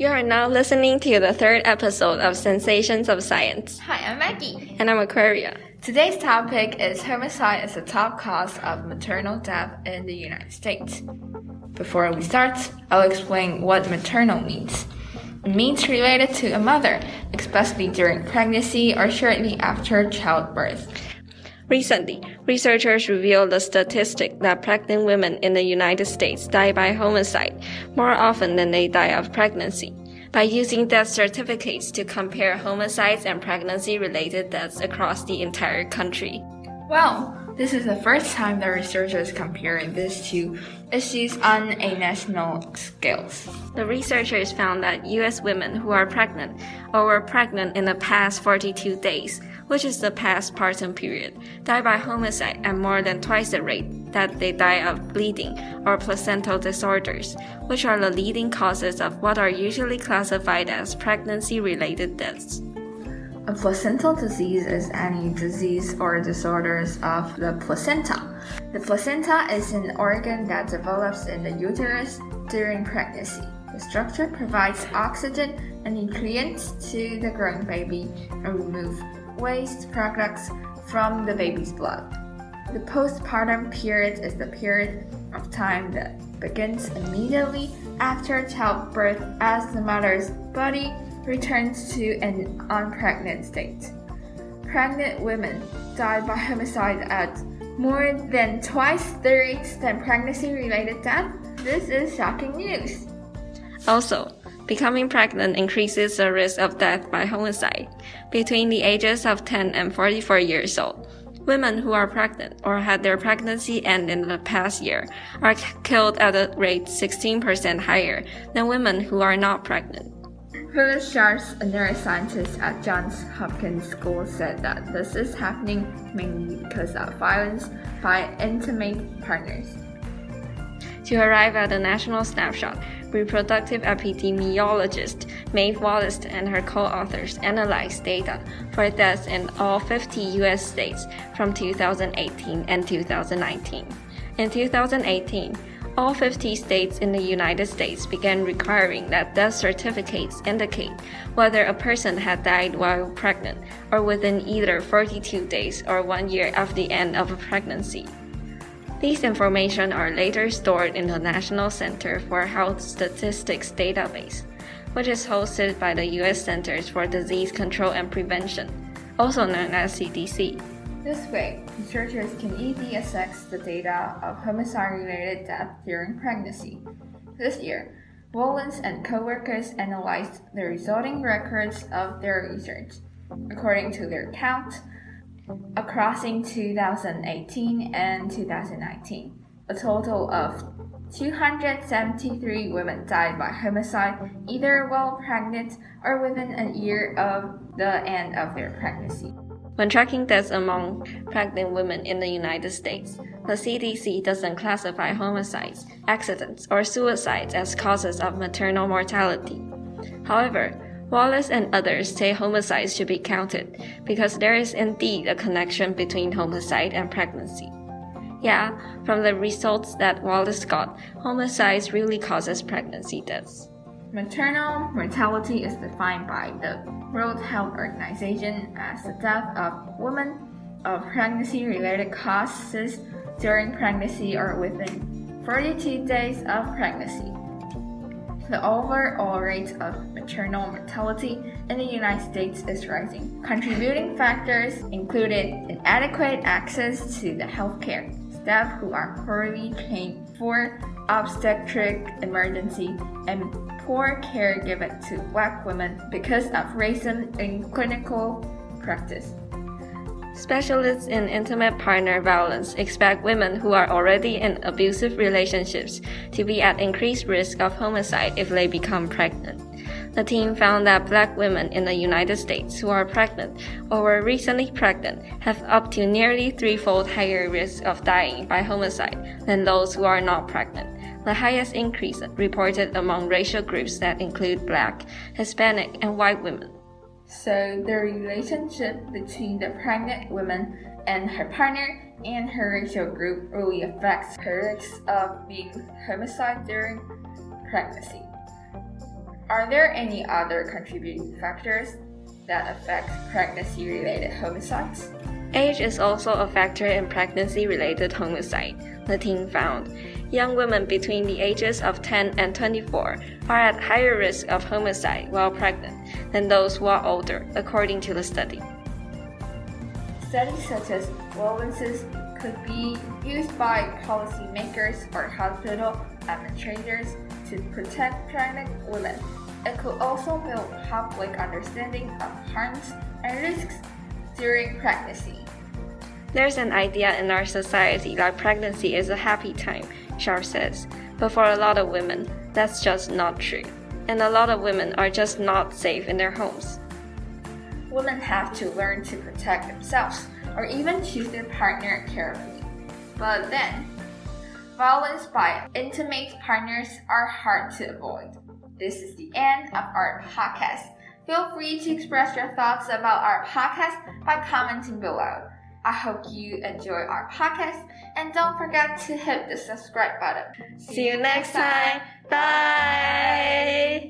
You are now listening to the third episode of Sensations of Science. Hi, I'm Maggie. And I'm Aquaria. Today's topic is homicide as the top cause of maternal death in the United States. Before we start, I'll explain what maternal means. It means related to a mother, especially during pregnancy or shortly after childbirth. Recently, researchers revealed the statistic that pregnant women in the United States die by homicide more often than they die of pregnancy. By using death certificates to compare homicides and pregnancy related deaths across the entire country. Well, this is the first time the researchers comparing these two issues on a national scale. The researchers found that U.S. women who are pregnant or were pregnant in the past 42 days which is the postpartum period, die by homicide at more than twice the rate that they die of bleeding or placental disorders, which are the leading causes of what are usually classified as pregnancy related deaths. Placental disease is any disease or disorders of the placenta. The placenta is an organ that develops in the uterus during pregnancy. The structure provides oxygen and nutrients to the growing baby and removes waste products from the baby's blood. The postpartum period is the period of time that begins immediately after childbirth as the mother's body returns to an unpregnant state. Pregnant women die by homicide at more than twice the rate than pregnancy related death. This is shocking news. Also, Becoming pregnant increases the risk of death by homicide between the ages of 10 and 44 years old. Women who are pregnant or had their pregnancy end in the past year are killed at a rate 16% higher than women who are not pregnant. Phyllis Sharps, a neuroscientist at Johns Hopkins School, said that this is happening mainly because of violence by intimate partners. To arrive at a national snapshot, reproductive epidemiologist Maeve Wallace and her co-authors analyzed data for deaths in all 50 U.S. states from 2018 and 2019. In 2018, all 50 states in the United States began requiring that death certificates indicate whether a person had died while pregnant or within either 42 days or one year after the end of a pregnancy. These information are later stored in the National Center for Health Statistics database, which is hosted by the U.S. Centers for Disease Control and Prevention, also known as CDC. This way, researchers can easily access the data of homicide-related death during pregnancy. This year, Wallace and co-workers analyzed the resulting records of their research. According to their count, across in 2018 and 2019. A total of 273 women died by homicide either while pregnant or within a year of the end of their pregnancy. When tracking deaths among pregnant women in the United States, the CDC doesn't classify homicides, accidents, or suicides as causes of maternal mortality. However, Wallace and others say homicides should be counted because there is indeed a connection between homicide and pregnancy. Yeah, from the results that Wallace got, homicides really causes pregnancy deaths. Maternal mortality is defined by the World Health Organization as the death of women of pregnancy related causes during pregnancy or within 42 days of pregnancy. The overall rate of maternal mortality in the United States is rising. Contributing factors included inadequate access to the healthcare, staff who are poorly trained for obstetric emergency, and poor care given to black women because of racism in clinical practice. Specialists in intimate partner violence expect women who are already in abusive relationships to be at increased risk of homicide if they become pregnant. The team found that black women in the United States who are pregnant or were recently pregnant have up to nearly threefold higher risk of dying by homicide than those who are not pregnant. The highest increase reported among racial groups that include black, Hispanic, and white women. So the relationship between the pregnant woman and her partner and her racial group really affects her risk of being homicide during pregnancy. Are there any other contributing factors that affect pregnancy related homicides? Age is also a factor in pregnancy related homicide, the team found. Young women between the ages of 10 and 24 are at higher risk of homicide while pregnant than those who are older, according to the study. Studies such as violences could be used by policymakers or hospital administrators to protect pregnant women. It could also build public understanding of harms and risks during pregnancy. There's an idea in our society that pregnancy is a happy time, Shar says, but for a lot of women, that's just not true. And a lot of women are just not safe in their homes. Women have to learn to protect themselves or even choose their partner carefully. But then, violence by intimate partners are hard to avoid. This is the end of our podcast. Feel free to express your thoughts about our podcast by commenting below. I hope you enjoy our podcast and don't forget to hit the subscribe button. See you next time. Bye.